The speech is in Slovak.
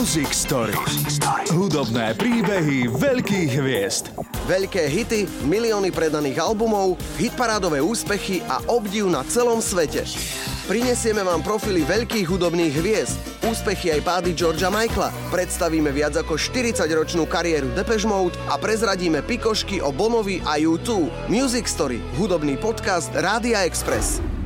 Music Story. Hudobné príbehy veľkých hviezd. Veľké hity, milióny predaných albumov, hitparádové úspechy a obdiv na celom svete. Prinesieme vám profily veľkých hudobných hviezd, úspechy aj pády Georgia Michaela, predstavíme viac ako 40-ročnú kariéru Depeche Mode a prezradíme pikošky o Bonovi a U2. Music Story, hudobný podcast Rádia Express.